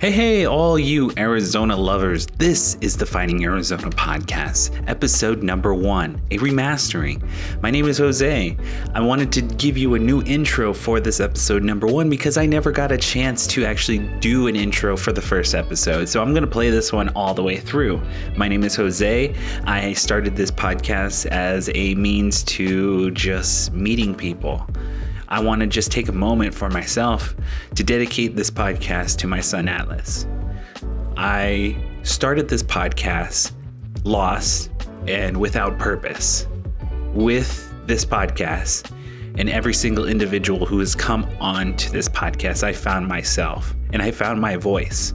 Hey, hey, all you Arizona lovers. This is the Finding Arizona podcast, episode number one, a remastering. My name is Jose. I wanted to give you a new intro for this episode number one because I never got a chance to actually do an intro for the first episode. So I'm going to play this one all the way through. My name is Jose. I started this podcast as a means to just meeting people. I want to just take a moment for myself to dedicate this podcast to my son Atlas. I started this podcast lost and without purpose. With this podcast and every single individual who has come on to this podcast, I found myself and I found my voice.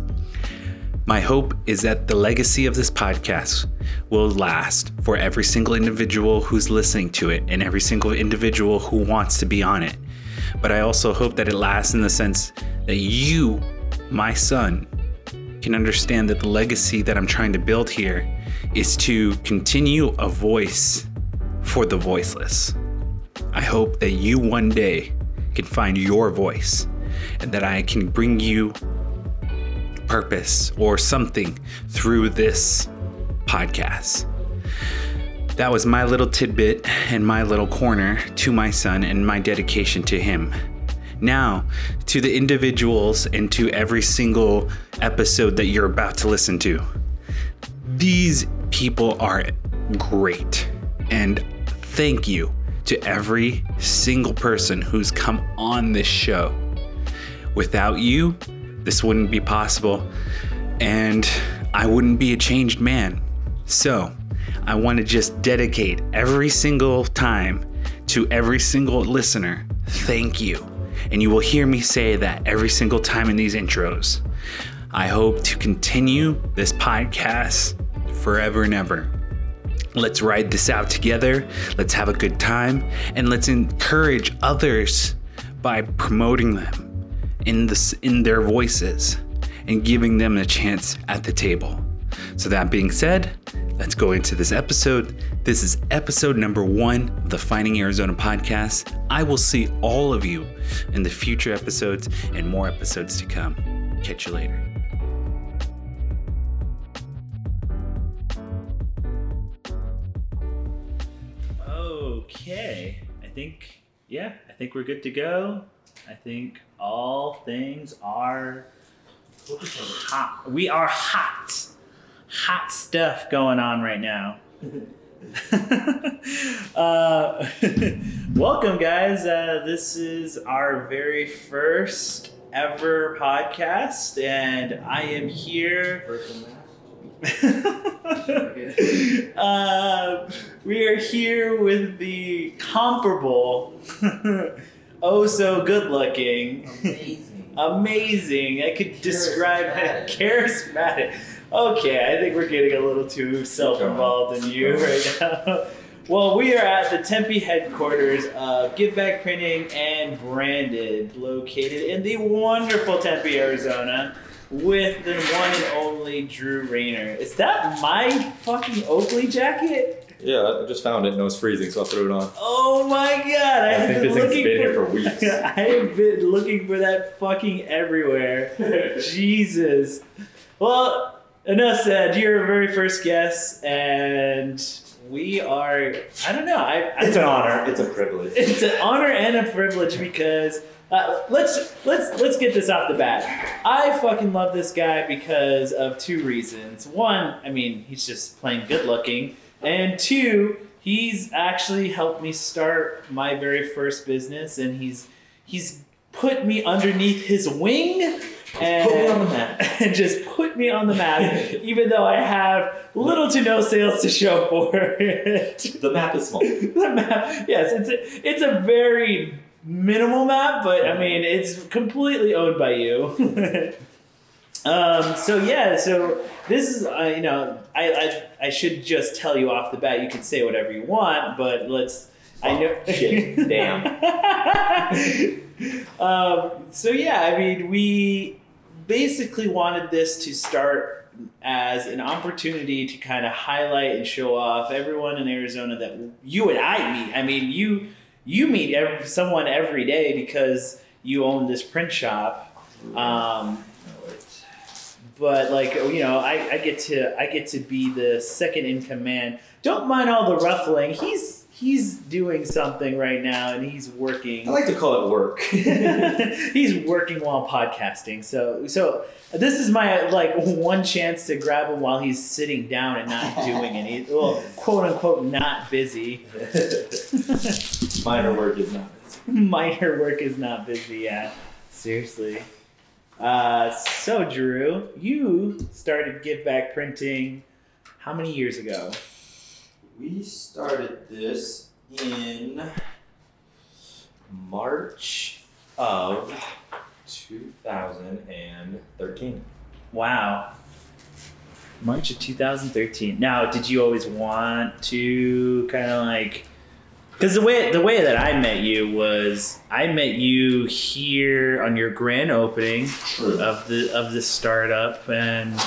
My hope is that the legacy of this podcast will last for every single individual who's listening to it and every single individual who wants to be on it. But I also hope that it lasts in the sense that you, my son, can understand that the legacy that I'm trying to build here is to continue a voice for the voiceless. I hope that you one day can find your voice and that I can bring you purpose or something through this podcast. That was my little tidbit and my little corner to my son and my dedication to him. Now, to the individuals and to every single episode that you're about to listen to. These people are great. And thank you to every single person who's come on this show. Without you, this wouldn't be possible, and I wouldn't be a changed man. So, I want to just dedicate every single time to every single listener. Thank you. And you will hear me say that every single time in these intros. I hope to continue this podcast forever and ever. Let's ride this out together. Let's have a good time and let's encourage others by promoting them in this in their voices and giving them a chance at the table. So that being said, let's go into this episode. This is episode number one of the Finding Arizona podcast. I will see all of you in the future episodes and more episodes to come. Catch you later. Okay, I think, yeah, I think we're good to go. I think all things are hot. We are hot. Hot stuff going on right now. uh, welcome, guys. Uh, this is our very first ever podcast, and I am here. uh, we are here with the comparable, oh so good looking, Amazing. amazing. I could describe it. Charismatic. Okay, I think we're getting a little too self involved in you right now. Well, we are at the Tempe headquarters of Give Back Printing and Branded, located in the wonderful Tempe, Arizona, with the one and only Drew Rayner. Is that my fucking Oakley jacket? Yeah, I just found it and it was freezing, so I threw it on. Oh my god! I, I think been this thing's looking been for, here for weeks. I have been looking for that fucking everywhere. Jesus. Well, enough said. You're our very first guest, and we are. I don't know. I, I It's an honor. It's a privilege. It's an honor and a privilege because uh, let's let's let's get this off the bat. I fucking love this guy because of two reasons. One, I mean, he's just plain good looking, and two, he's actually helped me start my very first business, and he's he's put me underneath his wing. And, Put me on the map. and just put me on the map, even though I have little to no sales to show for it The map is small. the map. Yes, it's a, it's a very minimal map, but I mean it's completely owned by you. um, so yeah, so this is uh, you know I, I I should just tell you off the bat. You can say whatever you want, but let's. I know. Oh, shit. Damn. um, so yeah, I mean, we basically wanted this to start as an opportunity to kind of highlight and show off everyone in Arizona that you and I meet. I mean, you you meet every, someone every day because you own this print shop. Um, but like you know, I, I get to I get to be the second in command. Don't mind all the ruffling. He's he's doing something right now, and he's working. I like to call it work. he's working while podcasting. So so this is my like one chance to grab him while he's sitting down and not doing any well quote unquote not busy. Minor work is not. Busy. Minor work is not busy. Yeah, seriously. Uh, so Drew, you started Give Back Printing how many years ago? We started this in March of 2013. Wow. March of 2013. Now, did you always want to kind of like because the way the way that I met you was I met you here on your grand opening of the of the startup and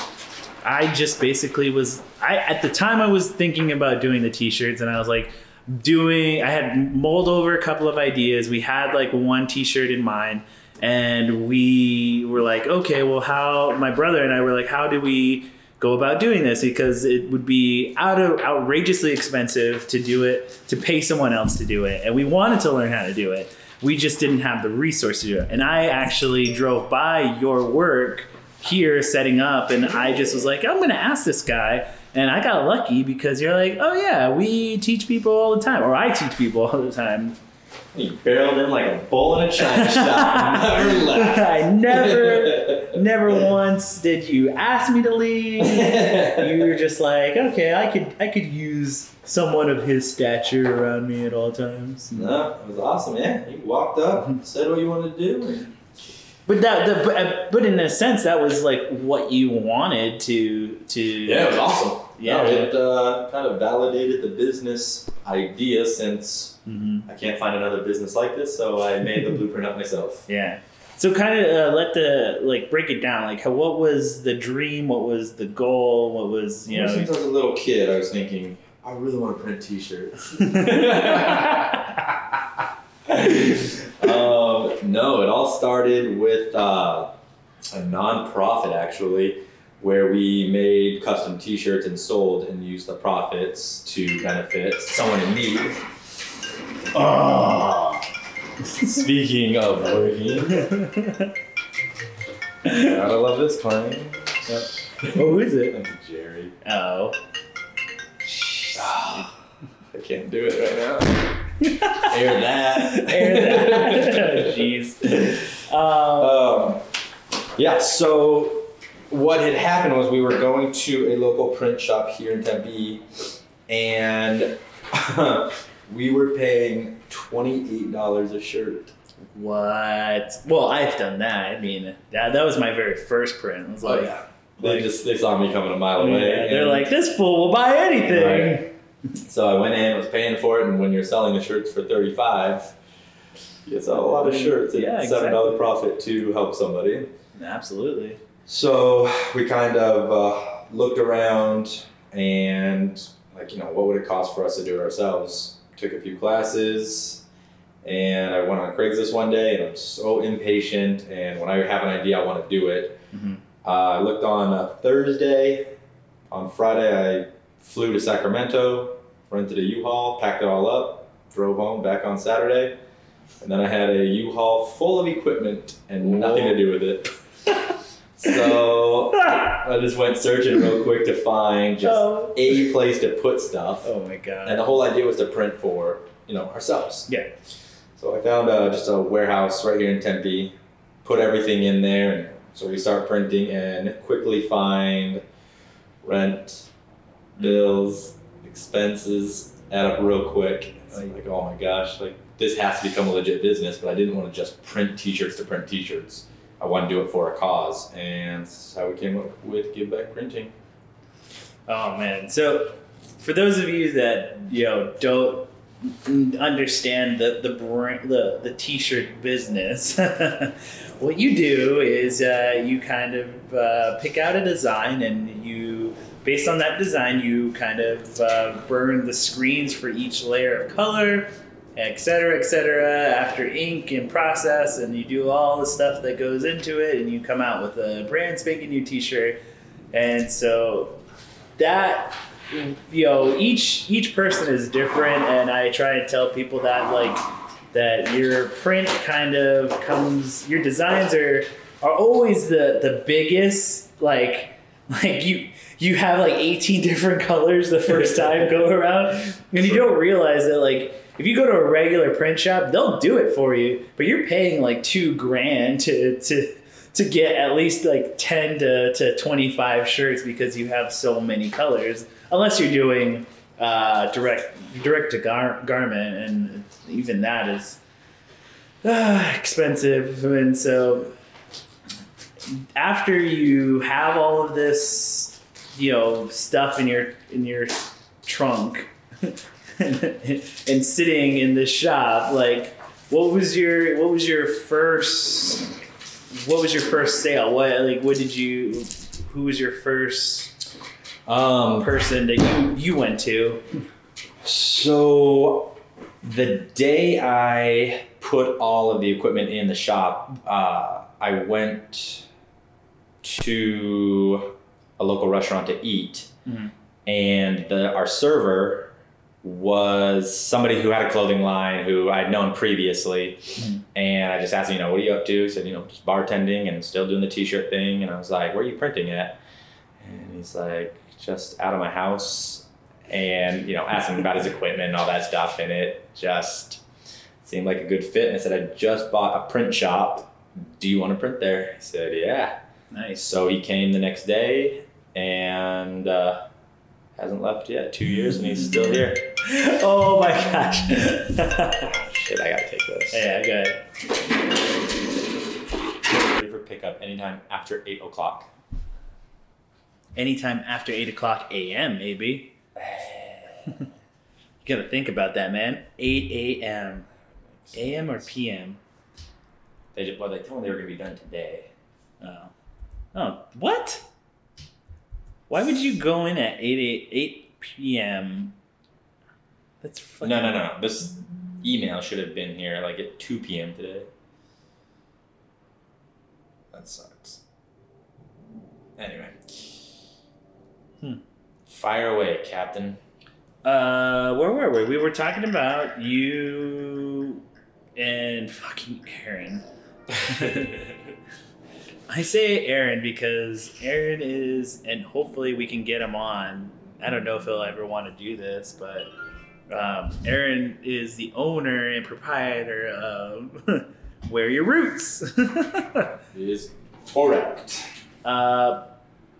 I just basically was I at the time I was thinking about doing the t-shirts and I was like doing I had mulled over a couple of ideas. We had like one t-shirt in mind and we were like, okay, well how my brother and I were like, how do we go about doing this? Because it would be out of outrageously expensive to do it to pay someone else to do it. And we wanted to learn how to do it. We just didn't have the resource to do it. And i actually drove by your work here setting up and i just was like i'm going to ask this guy and i got lucky because you're like oh yeah we teach people all the time or i teach people all the time You barreled in like a bull in a china shop never left. i never never once did you ask me to leave you were just like, okay, I could I could use someone of his stature around me at all times. No, it was awesome, yeah. You walked up, said what you wanted to do, and But that, the, but, uh, in a sense, that was like what you wanted to to. yeah, it was awesome. Yeah. No, it uh, kind of validated the business idea since Mhm. I can't find another business like this, so I made the blueprint up myself. Yeah. So kind of uh, let the like break it down. Like, how, what was the dream? What was the goal? What was you know? since I was a little kid, I was thinking, I really want to print T-shirts. um, no, it all started with uh, a non-profit actually, where we made custom T-shirts and sold and used the profits to benefit someone in need. Ah. Speaking of working, gotta love this claim. oh, who is it? That's Jerry. Oh. Ah, I can't do it right now. Air that. Air that. Jeez. Um, Um, yeah, so what had happened was we were going to a local print shop here in Tempe, and we were paying $28 a shirt. What? Well, I've done that. I mean, that, that was my very first print. It was like, They just they saw me coming a mile away. yeah, they're like, this fool will buy anything. Right. So I went in, was paying for it, and when you're selling the shirts for 35 you sell a lot of shirts at Yeah, $7 exactly. profit to help somebody. Absolutely. So we kind of uh, looked around and, like, you know, what would it cost for us to do it ourselves? Took a few classes, and I went on Craigslist one day, and I'm so impatient. And when I have an idea, I want to do it. Mhm. Uh, I looked on a Thursday. On Friday, I flew to Sacramento, rented a U-Haul, packed it all up, drove home back on Saturday, and then I had a U-Haul full of equipment and nothing to do with it. So I just went searching real quick to find just oh. a place to put stuff, oh my god. and the whole idea was to print for you know ourselves. Yeah. So I found uh, just a warehouse right here in Tempe, put everything in there, and so we start printing and quickly find rent, bills, expenses add up real quick. It's like oh my gosh, like this has to become a legit business, but I didn't want to just print T-shirts to print T-shirts. I want to do it for a cause, and that's how we came up with Give Back Printing. Oh man. So for those of you that you know don't understand the the brand, the the t-shirt business, what you do is uh, you kind of uh, pick out a design and based on that design you kind of uh, burn the screens for each layer of color et cetera, et cetera, after ink and process, and you do all the stuff that goes into it, and you come out with a brand spanking new T-shirt. And so that you know each each person is different and i try and tell people that like that your print kind of comes your designs are are always the the biggest like like you you have like 18 different colors the first time go around. And you don't realize that like if you go to a regular print shop they'll do it for you. But you're paying like two grand to to to get at least like 10 to, to 25 shirts because you have so many colors. Unless you're doing uh, direct direct to gar- garment and even that is uh, expensive. And so after you have all of this you know stuff in your in your trunk and sitting in this shop like what was your what was your first what was your first sale? What like what did you who was your first Um, person that you you went to? So the day I put all of the equipment in the shop, uh, I went to a local restaurant to eat, Mhm. and the, our server was somebody who had a clothing line who I'd known previously, Mhm. and I just asked him, you know, what are you up to? He said, you know, just bartending and still doing the t-shirt thing, and I was like, where are you printing at? And he's like, just out of my house. And you know asked him about his equipment and all that stuff. And it just seemed like a good fit. And i said i just bought a print shop. Do you want to print there? He said yeah nice. So he came the next day and uh, hasn't left yet. Two years and he's still here. Oh my gosh. Shit i gotta take this. Yeah good ready for pickup anytime after 8 o'clock. Anytime after 8 o'clock a.m maybe you gotta think about that man. 8 a.m a.m or p.m they just, well they told me they were gonna be done today. Oh oh what? Why would you go in at 8 8, 8 p.m that's fucking no no no. this email should have been here like at 2 p.m today. That sucks. Anyway. Hmm. fire away captain. Uh, where were we? We were talking about you and fucking Aaron. I say Aaron because Aaron is, and hopefully we can get him on. I don't know if he'll ever want to do this, but um, Aaron is the owner and proprietor of Wear Your Roots. is correct Uh,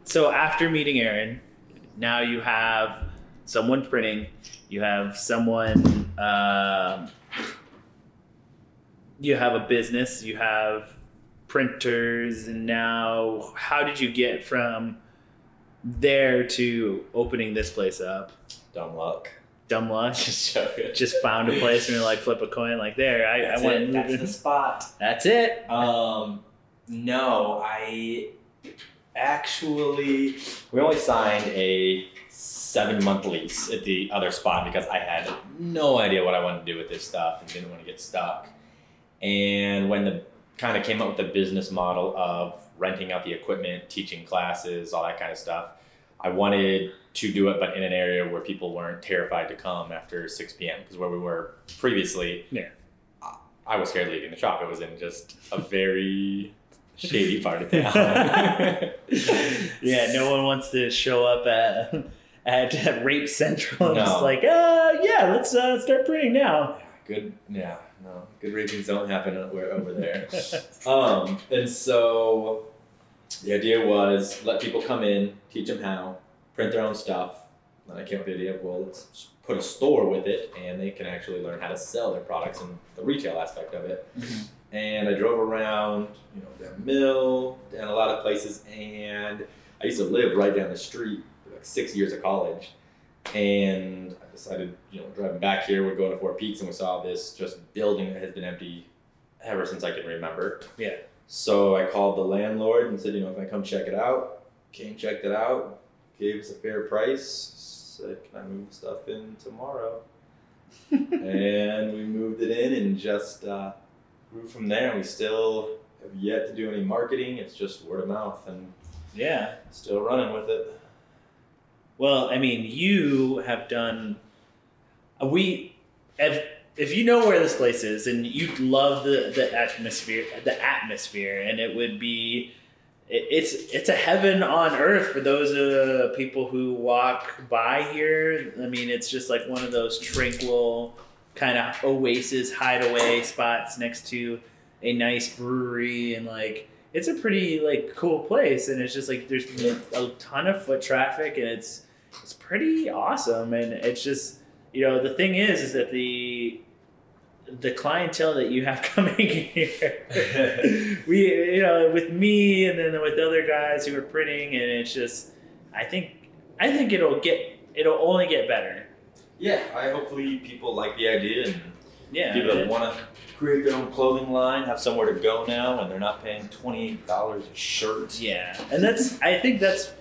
so after meeting Aaron, now you have someone printing. You have someone. Um, you have a business. You have printers, and now how did you get from there to opening this place up? dumb luck Dumb luck. just Just found a place and you're like flip a coin like there. I, that's I went. it. that's the spot That's it. Um, no, I actually we only signed a seven month lease at the other spot because I had no idea what I wanted to do with this stuff and didn't want to get stuck. And when the kind of came up with the business model of renting out the equipment, teaching classes, all that kind of stuff, I wanted to do it, but in an area where people weren't terrified to come after 6 p.m. Because where we were previously, Yeah. I- was scared leaving the shop. It was in just a very shady part of town. Yeah, no one wants to show up at at, Rape Central and No. just like, uh, yeah, let's uh, start printing now. good yeah good rapings don't happen over, over there. Um and so the idea was let people come in teach them how print their own stuff. And i came up with the idea of well let's put a store with it and they can actually learn how to sell their products and the retail aspect of it. And i drove around you know the mill and a lot of places and i used to live right down the street for like six years of college and I decided, you know, driving back here, we're going to Four Peaks, and we saw this just building that has been empty ever since I can remember. Yeah. So I called the landlord and said, you know, can I come check it out? Came, checked it out, gave us a fair price. Said, can I move stuff in tomorrow? and we moved it in and just uh, grew from there. And We still have yet to do any marketing. It's just word of mouth and Yeah. still running with it. Well, I mean, you have done. We, if if you know where this place is, and you love the the atmosphere, the atmosphere, and it would be, it, it's it's a heaven on earth for those uh, people who walk by here. I mean, it's just like one of those tranquil kind of oasis hideaway spots next to a nice brewery and like it's a pretty like cool place and it's just like there's a ton of foot traffic and it's it's pretty awesome. And it's just you know the thing is is that the the clientele that you have coming here we you know with me and then with other guys who are printing and it's just i think i think it'll get it'll only get better. Yeah, I hopefully people like the idea and yeah people want to create their own clothing line have somewhere to go now, and they're not paying twenty eight dollars a shirt. yeah and that's i think that's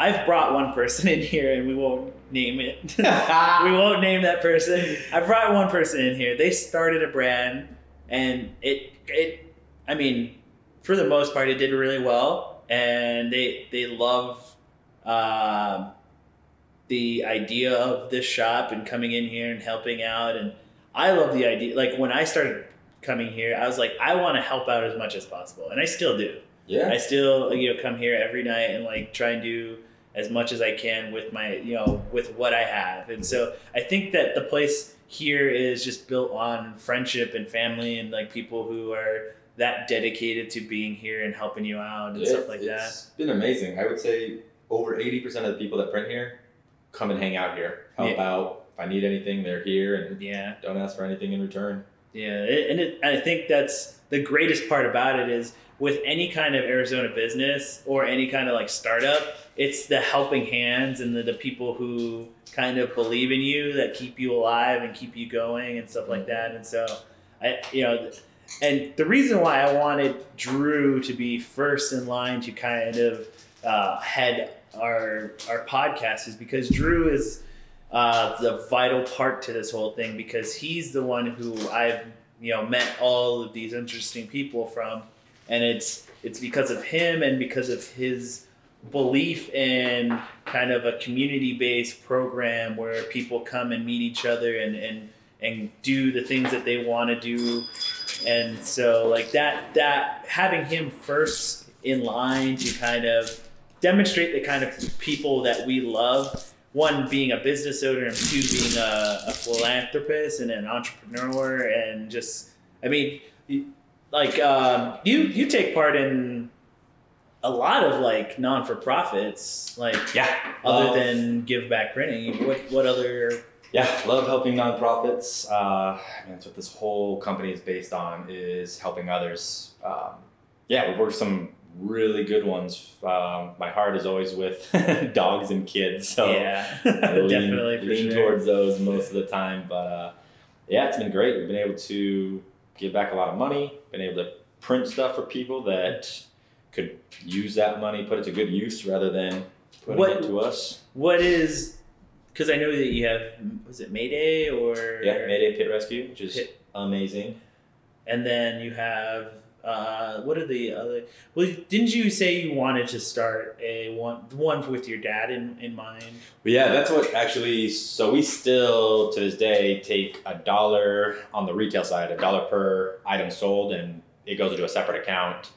i've brought one person in here and we won't name it we won't name that person. I brought one person in here. They started a brand, and it it. I mean, for the most part, it did really well, and they they love um, the idea of this shop and coming in here and helping out. And I love the idea. Like when I started coming here, I was like, I want to help out as much as possible, and I still do. yeah, I still you know come here every night and like try and do as much as I can with my you know with what I have. And so I think that the place here is just built on friendship and family and like people who are that dedicated to being here and helping you out and Yeah, stuff like that. It's been amazing. I would say over eighty percent of the people that print here come and hang out here, help Yeah. out. If I need anything, they're here and Yeah. don't ask for anything in return. Yeah, it, and it, I think that's the greatest part about it is with any kind of Arizona business or any kind of like startup, it's the helping hands and the, the people who kind of believe in you that keep you alive and keep you going and stuff like that. And so, I you know, and the reason why I wanted Drew to be first in line to kind of uh, head our our podcast is because Drew is uh, the vital part to this whole thing because he's the one who I've you know met all of these interesting people from, and it's it's because of him and because of his belief in kind of a community based program where people come and meet each other and and and do the things that they want to do. And so like that that having him first in line to kind of demonstrate the kind of people that we love one being a business owner and two being a, a philanthropist and an entrepreneur and just i mean like um, you you take part in a lot of like non-for-profits like Yeah, other love- than give back printing what what other yeah, love helping nonprofits. Uh, I mean, that's what this whole company is based on is helping others. Um, yeah, we've worked some really good ones. Um, my heart is always with dogs and kids, so yeah I lean, definitely lean sure. towards those most of the time. But uh, yeah, it's been great. We've been able to give back a lot of money, been able to print stuff for people that could use that money, put it to good use rather than putting What- it to us. What is because I know that you have was it Mayday or Yeah, Mayday Pit Rescue, which is Pit- amazing. and then you have uh, what are the other? Well, didn't you say you wanted to start a one one with your dad in, in mind? But yeah, that's what actually. So we still to this day take a dollar on the retail side, a dollar per item sold, and it goes into a separate account.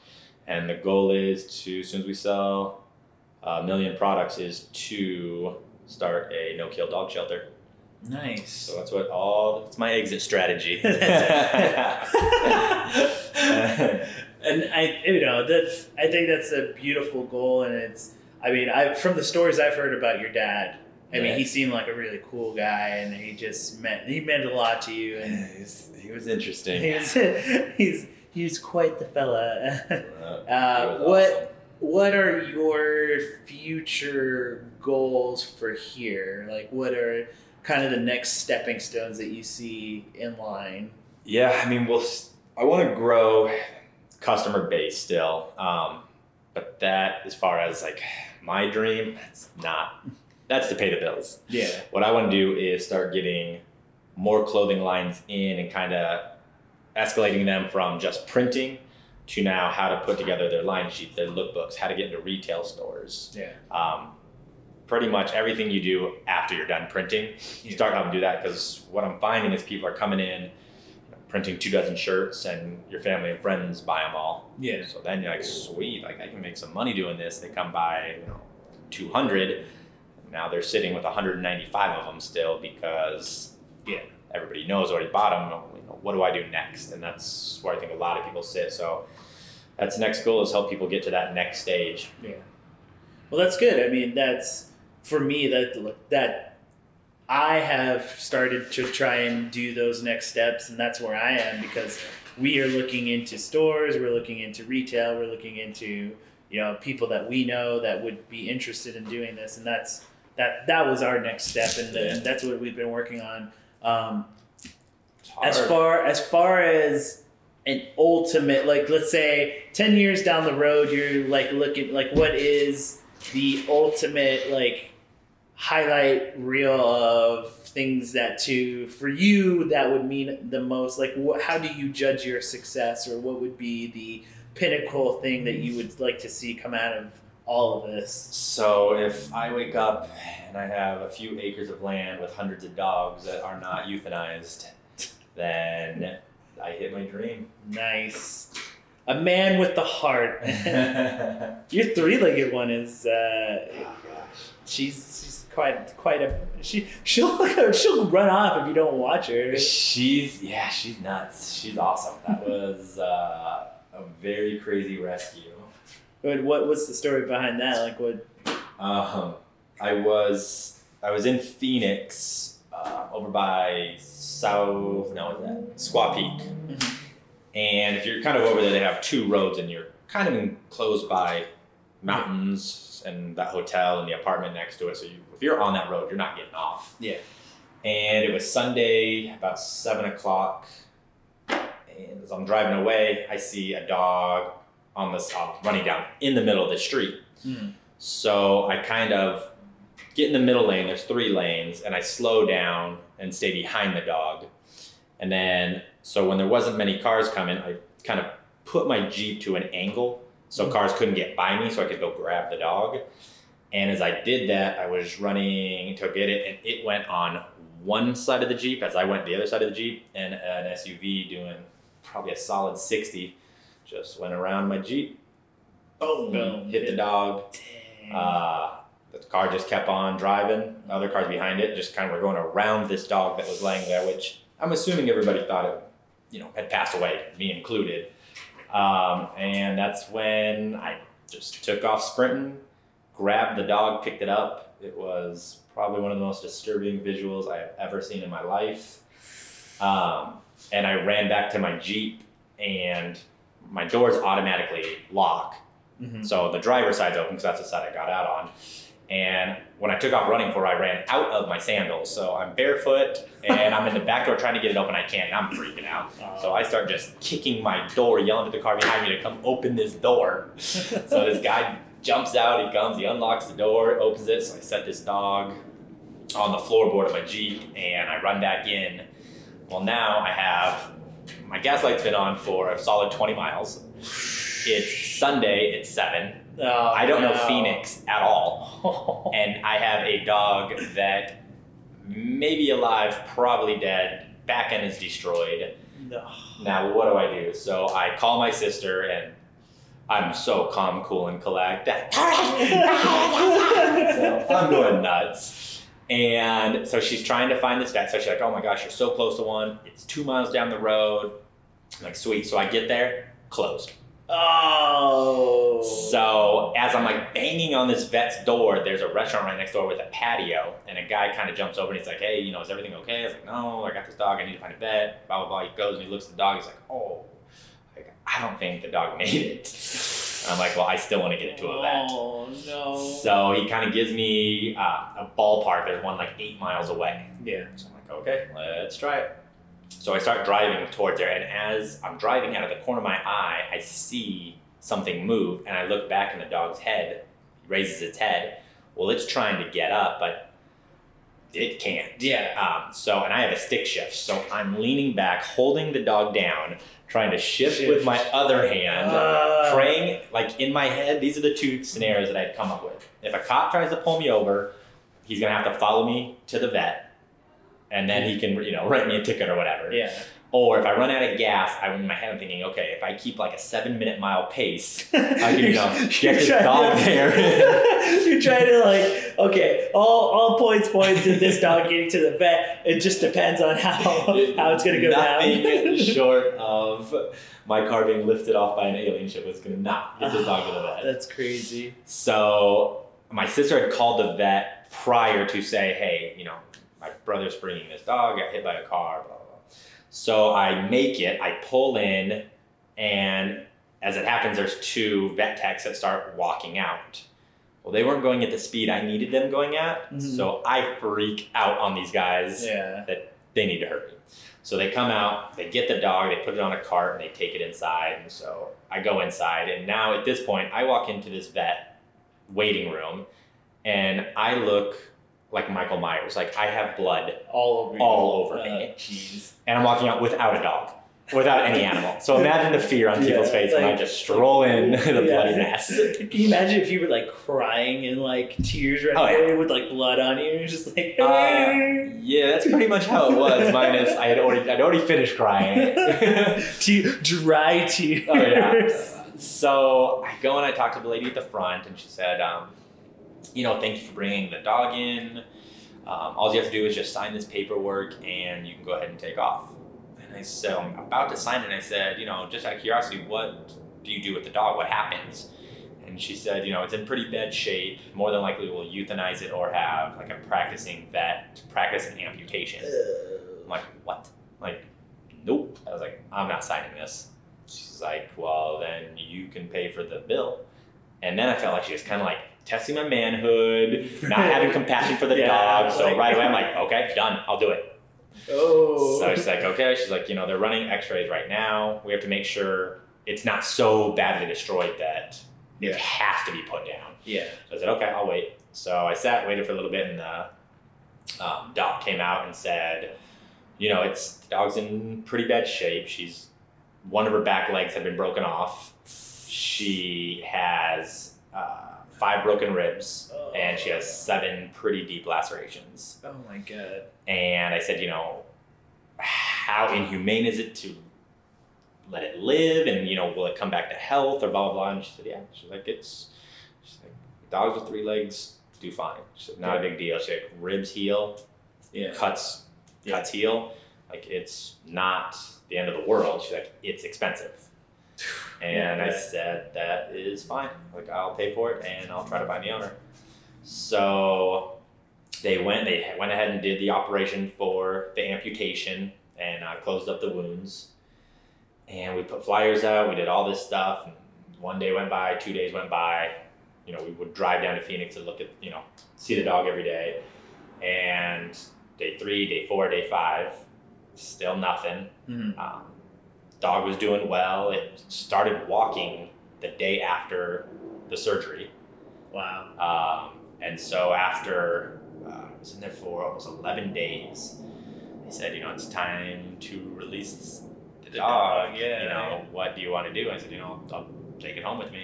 And the goal is to, as soon as we sell a million products, is to start a no-kill dog shelter. Nice. So that's what all. It's my exit strategy. and I, you know, that's I think that's a beautiful goal, and it's. I mean, I from the stories I've heard about your dad. I mean, Yeah. he seemed like a really cool guy, and he just meant he meant a lot to you, and he, was, he was interesting. he's he's he's quite the fella. Uh, what awesome. what are your future goals for here? Like, what are kind of the next stepping stones that you see in line? Yeah, I mean, we'll. I want to grow customer base still, um, but that, as far as like my dream, that's not. That's to pay the bills. Yeah. What I want to do is start getting more clothing lines in and kind of escalating them from just printing to now how to put together their line sheets, their lookbooks, how to get into retail stores. Yeah. Um, pretty much everything you do after you're done printing, you start helping do that because what I'm finding is people are coming in, printing two dozen shirts, and your family and friends buy them all. Yeah. So then you're like, sweet, like I can make some money doing this. They come by, you know, 200. Now they're sitting with 195 of them still because Yeah. everybody knows already bought them. You know, what do I do next? And that's where I think a lot of people sit. So that's the next goal is help people get to that next stage. Yeah. Well, that's good. I mean, that's for me that that I have started to try and do those next steps, and that's where I am because we are looking into stores, we're looking into retail, we're looking into you know people that we know that would be interested in doing this, and that's that that was our next step, and, the, and that's what we've been working on. Um, as far as far as an ultimate like let's say 10 years down the road you're like looking like what is the ultimate like highlight reel of things that to for you that would mean the most? Like what, how do you judge your success or what would be the pinnacle thing that you would like to see come out of all of this? So if I wake up and I have a few acres of land with hundreds of dogs that are not euthanized, then I hit my dream. nice. A man with the heart. Your three-legged one is uh, she's, she's quite quite a she she'll she'll run off if you don't watch her. She's yeah, she's nuts. She's awesome. That was uh, a very crazy rescue. But what what's the story behind that? Like what? Um, I was I was in Phoenix, uh, over by South. No, what is that Squaw Peak. Mhm. And if you're kind of over there, they have two roads, and you're kind of enclosed by mountains and that hotel and the apartment next to it. So you, if you're on that road, you're not getting off. Yeah. And it was Sunday, about seven o'clock. And as I'm driving away, I see a dog on this uh, running down in the middle of the street. Hmm. So I kind of get in the middle lane. There's three lanes, and I slow down and stay behind the dog. And then, so when there wasn't many cars coming, I kind of put my jeep to an angle so cars couldn't get by me, so I could go grab the dog. And as I did that, I was running to get it, and it went on one side of the jeep as I went the other side of the jeep, and an SUV doing probably a solid sixty just went around my jeep. Boom! Boom. Hit the dog. Dang. Uh, the car just kept on driving. The other cars behind it just kind of were going around this dog that was laying there, which I'm assuming everybody thought it, you know, had passed away, me included. Um, and that's when I just took off sprinting, grabbed the dog, picked it up. It was probably one of the most disturbing visuals I have ever seen in my life. Um, and I ran back to my Jeep, and my doors automatically lock. Mhm. So the driver's side's open because that's the side I got out on. And when I took off running for I ran out of my sandals. So I'm barefoot and I'm in the back door trying to get it open. I can't. and I'm freaking out. So I start just kicking my door, yelling at the car behind me to come open this door. So this guy jumps out, he comes, he unlocks the door, opens it. So I set this dog on the floorboard of my Jeep and I run back in. Well, now I have my gas light's been on for a solid 20 miles. It's Sunday at 7. Oh, I don't know. Phoenix at all. And I have a dog that maybe alive, probably dead. Back end is destroyed. no. Now, what do I do? So I call my sister, and I'm so calm, cool, and collect. so I'm going nuts. And so she's trying to find this vet. So she's like, oh my gosh, you're so close to one. It's two miles down the road. I'm like, sweet. So I get there, closed. Oh. So as I'm like banging on this vet's door, there's a restaurant right next door with a patio, and a guy kind of jumps over and he's like, "Hey, you know, is everything okay?" I was like, "No, I got this dog. I need to find a vet." Blah blah blah. He goes and he looks at the dog. He's like, "Oh, like, I don't think the dog made it." And I'm like, "Well, I still want to get it to a vet." Oh no. So he kind of gives me uh, a ballpark. There's one like eight miles away. yeah. So I'm like, okay, let's try it. So I start driving towards there, and as I'm driving out of the corner of my eye, I see something move, and I look back, and the dog's head raises its head. Well, it's trying to get up, but it can't. Yeah. Um, so, and I have a stick shift, so I'm leaning back, holding the dog down, trying to shift, Shift. with my other hand, Ah. praying. Like in my head, these are the two scenarios that I'd come up with. If a cop tries to pull me over, he's gonna have to follow me to the vet, and then he can, you know, write me a ticket or whatever. Yeah. Or if I run out of gas, I'm in my head I'm thinking, okay, if I keep like a seven minute mile pace, I can, you know, get this dog to- there. You're trying to like, okay, all, all points point to this dog getting to the vet. It just depends on how how it's gonna go Nothing down. short of my car being lifted off by an alien ship was gonna not get this dog to the ah, vet. That's crazy. So my sister had called the vet prior to say, hey, you know, my brother's bringing this dog, got hit by a car, blah, blah, blah. So I make it, I pull in, and as it happens, there's two vet techs that start walking out. Well, they weren't going at the speed I needed them going at, Mhm. so I freak out on these guys Yeah. That they need to hurry. So they come out, they get the dog, they put it on a cart, and they take it inside. And so I go inside, and now at this point, I walk into this vet waiting room, and I look like Michael Myers. Like I have blood, All over. All over Uh, me. Jeez. and I'm walking out without a dog, without any animal. So imagine the fear on people's Yeah, face when I just stroll in the Yeah. bloody mess. Can you imagine if you were like crying and like tears running Oh, yeah. away with like blood on you? You're just like, Uh, yeah, that's pretty much how it was. Minus I had already I'd already finished crying. Te- dry tears. Oh yeah. So I go and I talk to the lady at the front, and she said, um, you know, thank you for bringing the dog in. Um, all you have to do is just sign this paperwork, and you can go ahead and take off. And I said, I'm about to sign it. And I said, you know, just out of curiosity, what do you do with the dog? What happens? And she said, you know, it's in pretty bad shape. More than likely, we'll euthanize it or have like a practicing vet to practice an amputation. I'm like, what? Like, nope. I was like, I'm not signing this. She's like, well, then you can pay for the bill. And then I felt like she was kind of like testing my manhood, not having compassion for the Yeah, dog. So like- right away, I'm like, okay, done. I'll do it. Oh. So she's like, okay. She's like, you know, they're running x-rays right now. We have to make sure it's not so badly destroyed that Yeah. it has to be put down. yeah. So I said, okay, I'll wait. So I sat, waited for a little bit, and the um, doc came out and said, you know, it's the dog's in pretty bad shape. She's one of her back legs had been broken off. She has uh, five broken ribs, oh. and she has seven pretty deep lacerations. Oh my god. And I said, you know, how inhumane is it to let it live? And, you know, will it come back to health or blah, blah, blah? And she said, yeah. She's like, it's, she's like, dogs with three legs do fine. She said, not a big deal. She said, ribs heal, Yeah. cuts, cuts heal. Like, it's not the end of the world. She's like, it's expensive. And I said, that is fine. Like, I'll pay for it and I'll try to find the owner. So they went they went ahead and did the operation for the amputation and uh, closed up the wounds and we put flyers out we did all this stuff and one day went by two days went by you know we would drive down to phoenix and look at you know see the dog every day and day three day four day five still nothing Mhm. um, dog was doing well it started walking the day after the surgery Wow. um, and so after uh, I was in there for almost 11 days, they said, you know, it's time to release the, The dog. dog, yeah, You know, yeah. what do you want to do? I said, you know, I'll, I'll take it home with me.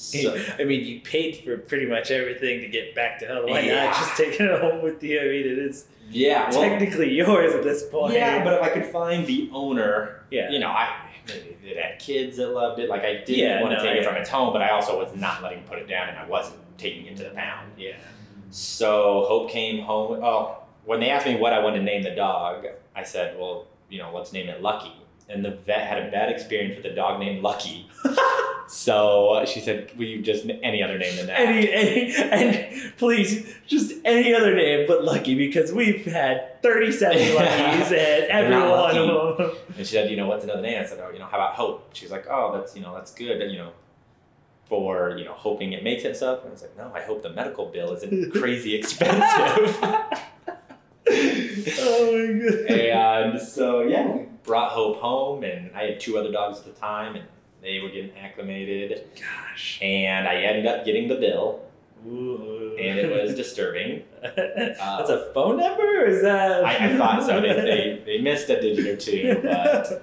So, I mean, you paid for pretty much everything to get back to health. Why Yeah. not just take it home with you? I mean, it is yeah, well, technically yours at this point. yeah, but if I could find the owner, yeah. you know, I it had kids that loved it. Like I didn't Yeah, want to take it from its home, but I also was not letting put it down, and I wasn't taking it to the pound. Yeah. So Hope came home. Oh, when they asked me what I wanted to name the dog, I said, "Well, you know, let's name it Lucky." And the vet had a bad experience with a dog named Lucky. so she said, "Will you just any other name than that?" Any, any, and please, just any other name but Lucky because we've had 37 Yeah. Luckies and every They're one of them. And she said, "You know, what's another name?" I said, "Oh, you know, how about Hope?" She's like, "Oh, that's you know, that's good. You know." For you know, hoping it makes it and stuff, and I was like, no, I hope the medical bill isn't crazy expensive. Oh my god. and so yeah, brought Hope home, and I had two other dogs at the time, and they were getting acclimated. Gosh. And I ended up getting the bill, Ooh. and it was disturbing. That's a phone number, or is that? I, I thought so. They, they, they missed a digit or two, but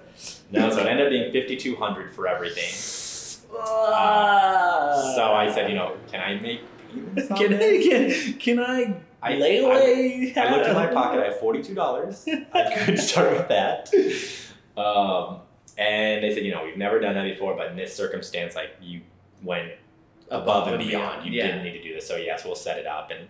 no. So it ended up being fifty two hundred for everything. Ah. So I said, you know, can I make payments Can I can, can I I, lay I, away? I looked in my pocket. I have forty two dollars. I could start with that. Um, and they said, you know, we've never done that before, but in this circumstance, like you went above and beyond. You yeah. didn't need to do this. So yes, we'll set it up. And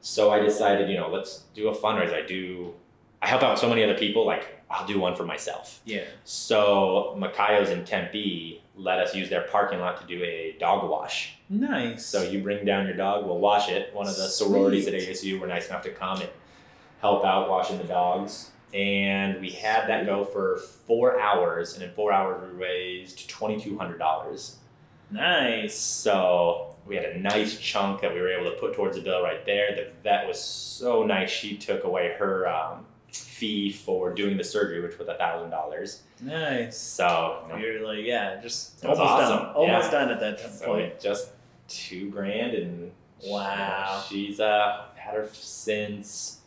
so I decided, you know, let's do a fundraiser. I do. I help out so many other people. Like I'll do one for myself. Yeah. So Macayo's in Tempe let us use their parking lot to do a dog wash. Nice. So you bring down your dog, we'll wash it. One of the sororities at ASU were nice enough to come and help out washing the dogs. And we had that go for four hours, and in four hours we raised twenty two hundred dollars. nice. So we had a nice chunk that we were able to put towards the bill right there. The vet was so nice; she took away her um, fee for doing the surgery, which was a thousand dollars. Nice. So you know, You're like, yeah, just almost awesome. done. Almost Yeah. done at that So point. just two grand and Wow. she's uh had her since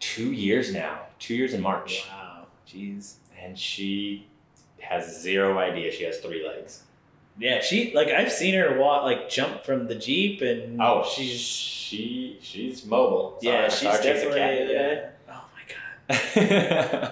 two years now. Two years in March. Wow. Jeez. And she has zero idea she has three legs. Yeah, she like I've seen her walk like jump from the jeep and Oh, she's she she's mobile. Saw yeah she's saw her chase a definitely cat. Uh, oh my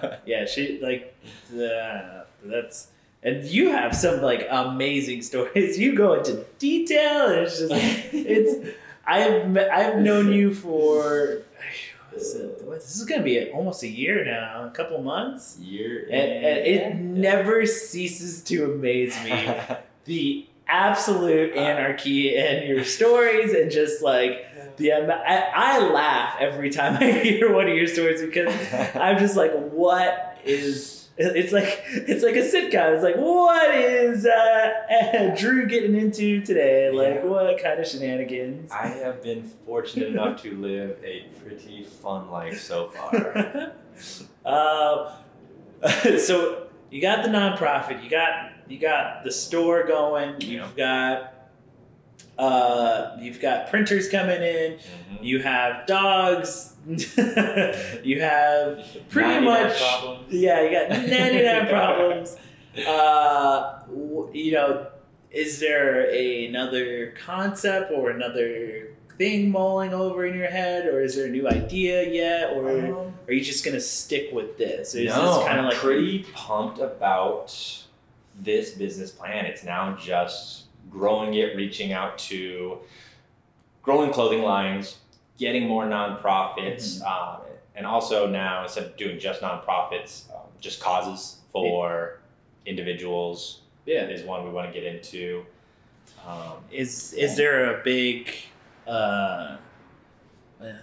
god. Yeah she like the, that's and you have some like amazing stories. You go into detail and it's just it's I've I've known you for it- what- this is gonna be almost a year now a couple months? Year and, and it never ceases to amaze me the absolute anarchy in your stories and just like the I, I laugh every time I hear one of your stories because I'm just like, what is? It's like it's like a sitcom. It's like, what is uh, Drew getting into today? Like, Yeah. what kind of shenanigans? I have been fortunate enough to live a pretty fun life so far. uh, so you got the nonprofit. You got you got the store going. You've got uh, you've got printers coming in. Mhm. You have dogs. you have pretty much problems. yeah. You got ninety nine problems. Uh, you know, is there a, another concept or another thing mulling over in your head, or is there a new idea yet, or Um, are you just gonna stick with this? Or is no, this kind of like pretty pumped about this business plan. It's now just growing it, reaching out to growing clothing lines, getting more nonprofits, um, and also now instead of doing just nonprofits, um, just causes for individuals yeah? is one we want to get into. Um, Is is there a big, uh, uh,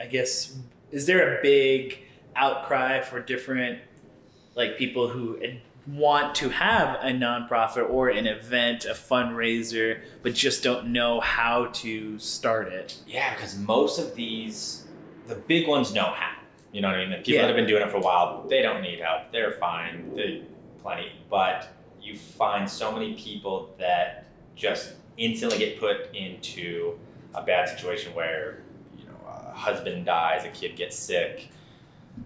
I guess, is there a big outcry for different, like people who want to have a nonprofit or an event, a fundraiser, but just don't know how to start it? Yeah, because most of these, the big ones know how. You know what I mean? The people Yeah. that have been doing it for a while, they don't need help. They're fine. They plenty. But you find so many people that just instantly get put into a bad situation where you know a husband dies, a kid gets sick.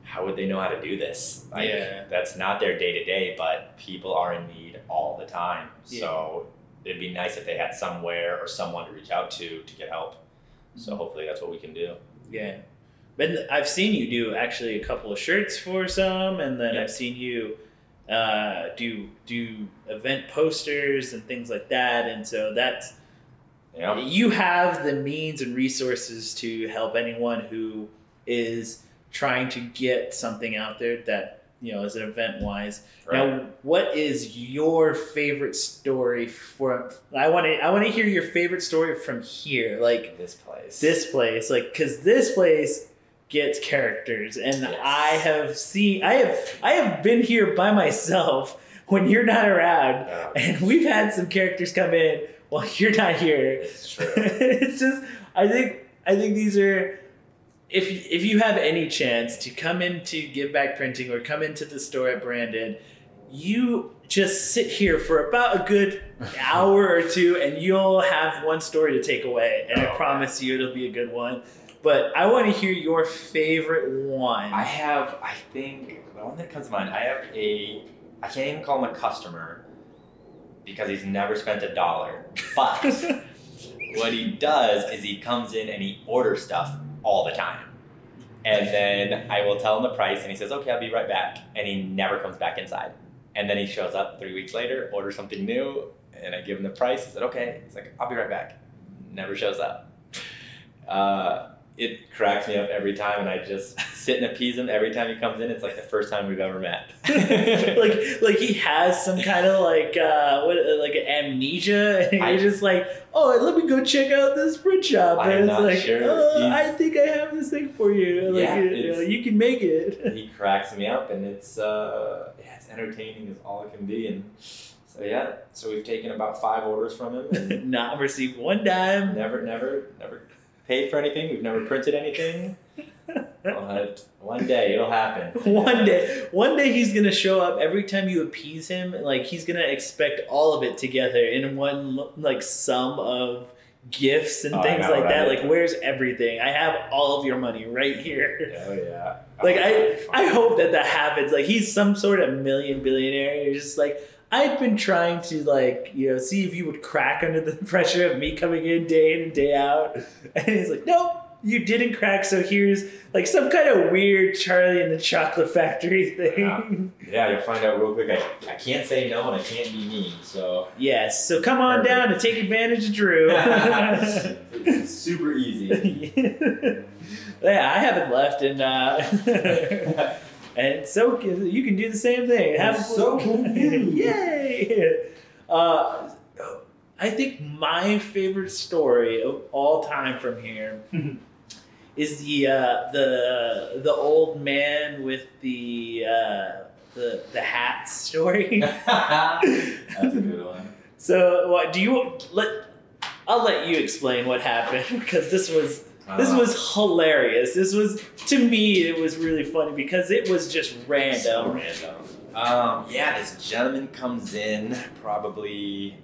How would they know how to do this? Like, Yeah. That's not their day to day, but people are in need all the time. Yeah. So it'd be nice if they had somewhere or someone to reach out to to get help. So hopefully that's what we can do. Yeah. But I've seen you do actually a couple of shirts for some, and then Yeah. I've seen you uh, do do event posters and things like that, and so that's You you have the means and resources to help anyone who is trying to get something out there that you know is an event wise. Now, what is your favorite story from? I want to I want to hear your favorite story from here, like this place. this place like because this place gets characters and Yes. i have seen i have i have been here by myself when you're not around Yeah, and we've had some characters come in while you're not here it's true. it's just i think i think these are if if you have any chance to come into give back printing or come into the store at Branded you just sit here for about a good hour or two, and you'll have one story to take away. And I Oh, promise you, it'll be a good one. But I want to hear your favorite one. I have, I think, the one that comes to mind, I have a, I can't even call him a customer because he's never spent a dollar. But what he does is he comes in and he orders stuff all the time. And then I will tell him the price and he says, okay, I'll be right back. And he never comes back inside. And then he shows up three weeks later, orders something new, and I give him the price. He said, okay. He's like, I'll be right back. Never shows up. Uh, it cracks me up every time, and I just sit and appease him every time he comes in. It's like the first time we've ever met. like like he has some kind of like uh what like amnesia and I- you're just like oh let me go check out this print shop I'm and it's not like sure. oh, I think I have this thing for you like Yeah, you, you know you can make it he cracks me up, and it's uh, yeah, it's entertaining as all it can be. And so yeah, so we've taken about five orders from him, and not received one dime never, never, never paid for anything. We've never printed anything. But one day it'll happen. one day one day he's gonna show up every time you appease him like he's gonna expect all of it together in one like sum of gifts and Oh, things know, like that like where's everything i have all of your money right here Oh yeah. Like Oh, I. I hope that that happens. Like he's some sort of million billionaire. You're just like I've been trying to like you know see if you would crack under the pressure of me coming in day in and day out, and he's like, nope, you didn't crack. So here's like some kind of weird Charlie and the Chocolate Factory thing. Yeah, you'll find out real quick. I, I can't say no and I can't be mean. So yes. So come on down to take advantage of Drew. it's super easy. yeah, I haven't left, and uh, and so you can do the same thing. Have So can you. yay! Uh, I think my favorite story of all time from here is the uh, the the old man with the uh, the the hat story. That's a good one. so, what do you let? I'll let you explain what happened because this was this Uh, was hilarious. This was to me it was really funny because it was just So random. random. Um, yeah, this gentleman comes in probably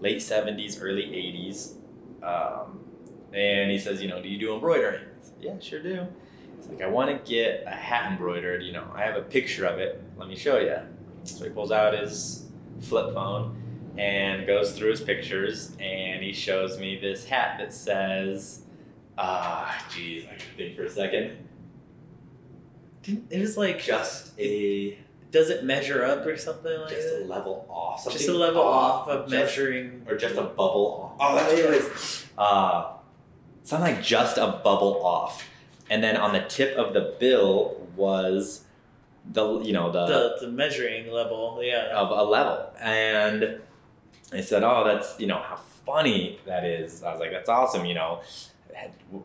late 70s, early 80s. Um, and he says, you know, do you do embroidery? Said, yeah, sure do. He's like, I want to get a hat embroidered. You know, I have a picture of it. Let me show you. So he pulls out his flip phone and goes through his pictures and he shows me this hat that says, ah, geez, I can think for a second. Didn't, It was like Just a does it measure up or something like just a level off. Just a something level off of just- measuring. or just a bubble off. Oh, that's what it is. Uh, something like just a bubble off, and then on the tip of the bill was the you know the, the, the measuring level, yeah. of a level, and I said, "Oh, that's you know how funny that is." I was like, "That's awesome," you know.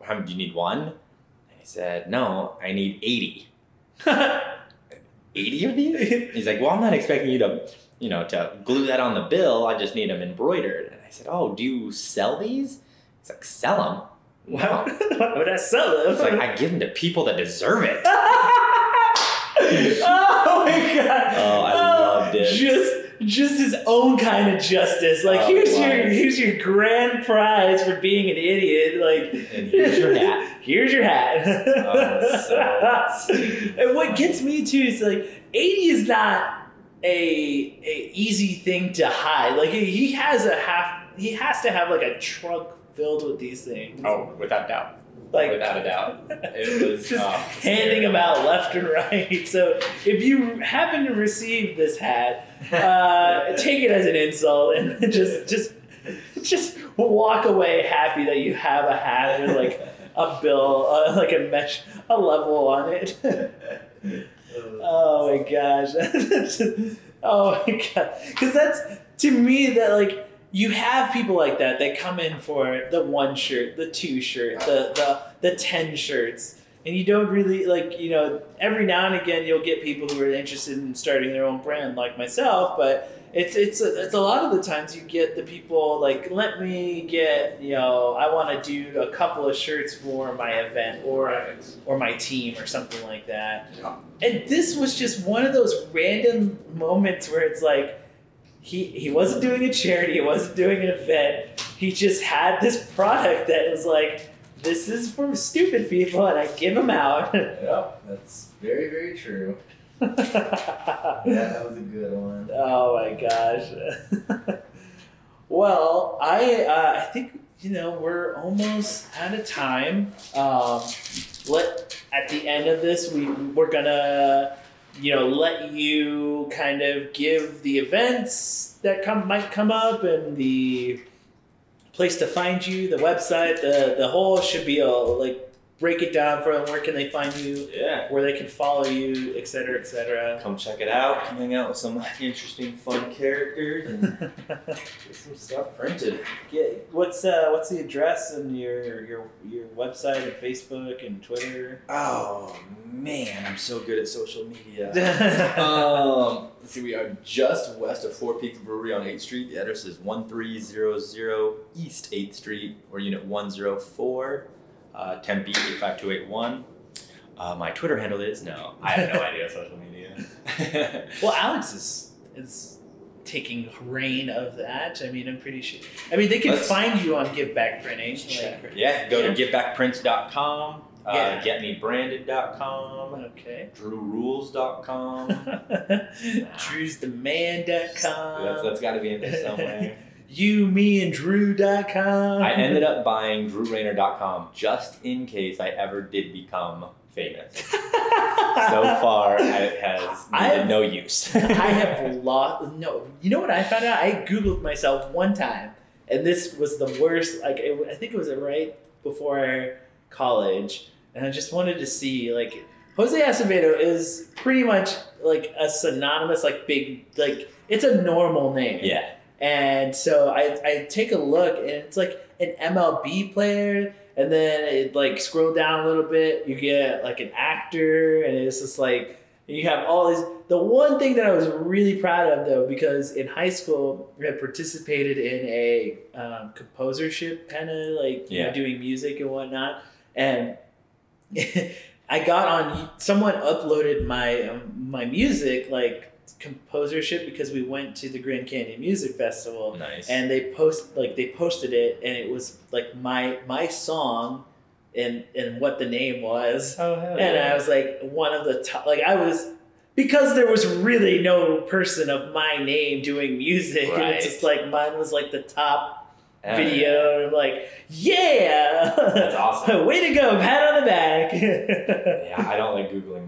How do you need one? And he said, "No, I need 80. 80 of these?" He's like, "Well, I'm not expecting you to, you know, to glue that on the bill. I just need them embroidered." And I said, "Oh, do you sell these?" He's like, "Sell them." Wow. Why would I sell them? It's like I give them to people that deserve it. oh my god! Oh, I oh, loved it. Just, just his own kind of justice. Like Oh, here's your, here's your grand prize for being an idiot. Like, And here's your hat. Here's your hat. Oh, so and what gets me too is like eighty is not a a easy thing to hide. Like he has a half. He has to have like a trunk filled with these things. Oh, without doubt. Like without a doubt. It was just oh, handing them out left and right. So if you happen to receive this hat, uh, take it as an insult and just just just walk away happy that you have a hat with like a bill, uh, like a mesh, a level on it. oh my gosh! oh my god! Because that's to me that like you have people like that that come in for the one shirt, the two shirt, the the the ten shirts, and you don't really like you know every now and again you'll get people who are interested in starting their own brand like myself, but It's it's a, it's a lot of the times you get the people like let me get you know I want to do a couple of shirts for my event or or my team or something like that. Yeah. And this was just one of those random moments where it's like he he wasn't doing a charity, he wasn't doing an event. He just had this product that was like this is for stupid people and I give them out. Yep, that's very, very true. Yeah, that was a good one. Oh my gosh. well, I uh, I think you know we're almost out of time. Um, let at the end of this, we we're gonna you know let you kind of give the events that come might come up and the place to find you, the website, the the whole should be all like break it down for them. Where can they find you? Yeah. Where they can follow you, et cetera, et cetera. Come check it out. Come hang out with some interesting, fun characters and get some stuff printed. Yeah, what's uh, what's the address and your your your website and Facebook and Twitter? Oh man, I'm so good at social media. um, let's see, we are just west of Four Peaks Brewery on 8th Street. The address is 1300 East 8th Street, or Unit 104, uh, Tempe 85281. Uh, my Twitter handle is no, I have no idea of social media. well, Alex is is taking reign of that. I mean, I'm pretty sure. I mean, they can Let's- find you on Give Back Printing. Like, yeah, go Yeah. to getbackprints.com, uh, Yeah. getmebranded.com, okay. drewrules.com. Drew'sTheMan.com. That's, that's got to be in there somewhere. you, me, and Drew.com. I ended up buying drewrayner.com just in case I ever did become famous. So far, it has have- no use. I have lost. No, you know what I found out? I googled myself one time, and this was the worst. Like it, I think it was right before college, and I just wanted to see like Jose Acevedo is pretty much like a synonymous, like big, like it's a normal name. yeah. And so I, I take a look, and it's like an MLB player, and then it like scroll down a little bit, you get like an actor, and it's just like you have all these. The one thing that I was really proud of though, because in high school I had participated in a um, composership, kind of like you know, Yeah. doing music and whatnot, and. I got on. Someone uploaded my um, my music like composership because we went to the Grand Canyon Music Festival Nice. and they post like they posted it and it was like my my song and and what the name was oh, and I was like one of the top like I was because there was really no person of my name doing music and it's just like mine was like the top Yeah. video and I'm like yeah That's awesome. way to go pat on the back Yeah, I don't like Googling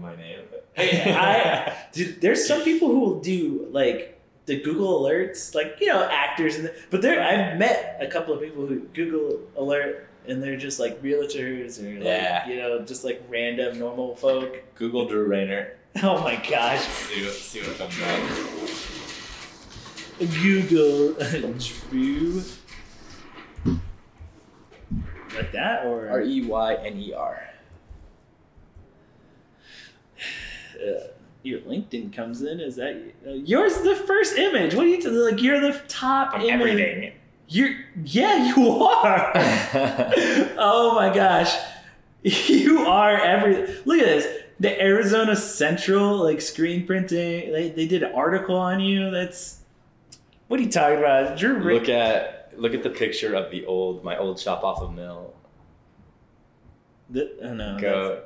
my name. But I- Dude, there's some people who will do like the Google alerts, like you know actors, and but there I've met a couple of people who Google alert and they're just like realtors or like Yeah. you know just like random normal folk. Google Drew Rayner. Oh my gosh, See what, see what comes up. Google Drew like that or R E Y N E R. uh, your LinkedIn comes in. Is that uh, yours? The first image. What are you t- like? You're the top I'm image. everything. You're yeah, you are. oh my gosh, you are every. Look at this. The Arizona Central like screen printing. They, they did an article on you. That's what are you talking about, Drew? Ra- look at look at the picture of the old my old shop off of Mill. The, oh no. Go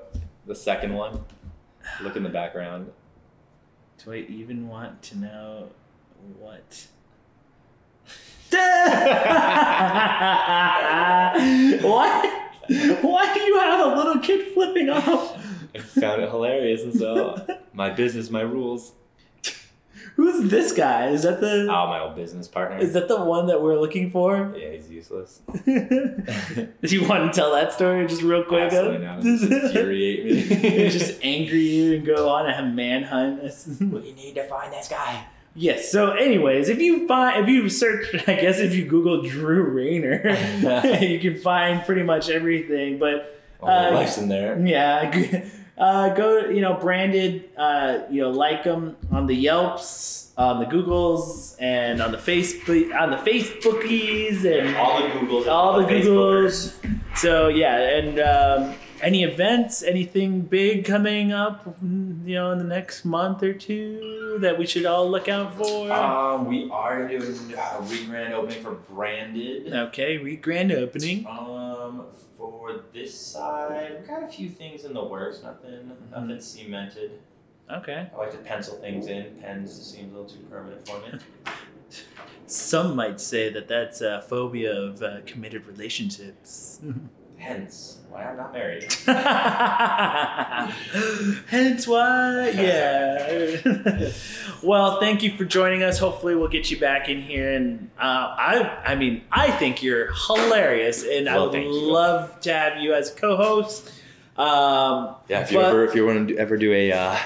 the second one. Look in the background. Do I even want to know what? what? Why do you have a little kid flipping off? I found it hilarious, and so my business, my rules. Who's this guy? Is that the Oh, my old business partner. is that the one that we're looking for? yeah, he's useless. Do you want to tell that story just real quick? Absolutely not. Just infuriate me. just angry you and go on a manhunt. we need to find this guy. yes. So, anyways, if you find if you search, I guess if you Google Drew Rayner, you can find pretty much everything. But All Uh, life's in there. yeah, g- uh, go you know branded uh, you know like them on the Yelps, on the Googles, and on the Facebook on the Facebookies and All the Googles. all the Facebookers. Googles. So yeah, and um, any events, anything big coming up, you know, in the next month or two that we should all look out for. Um, we are doing a re-grand opening for Branded. okay, re grand opening. Um, for this side, we got a few things in the works. Nothing, nothing cemented. Okay. I like to pencil things in. Pens seems a little too permanent for me. Some might say that that's a phobia of uh, committed relationships. Hence, why I'm not married. Hence why, yeah. well, thank you for joining us. Hopefully, we'll get you back in here. And uh, I, I mean, I think you're hilarious, and I would love to have you as co-host. Um, Yeah, if you But- ever if you want to ever do a uh,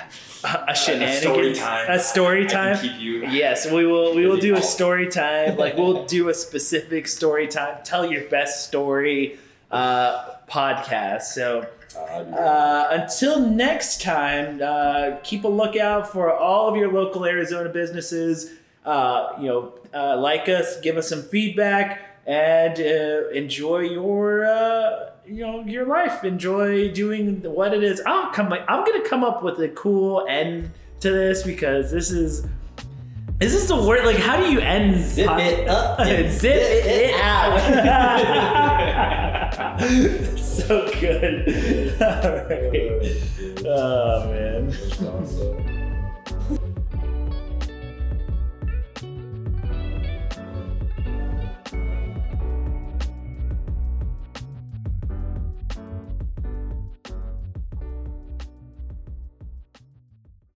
a shenanigans, story time. a story time. keep you. Yes, we will. We will do a story time. Like we'll do a specific story time. Tell your best story uh, podcast. So uh, until next time, uh, keep a lookout for all of your local Arizona businesses. Uh, you know, uh, like us, give us some feedback, and uh, enjoy your. Uh, you know your life. Enjoy doing what it is. I'll come. I'm gonna come up with a cool end to this because this is is this the word? Like, how do you end? Zip pod- it up zip it it out. so good. All right. Oh man. That's awesome.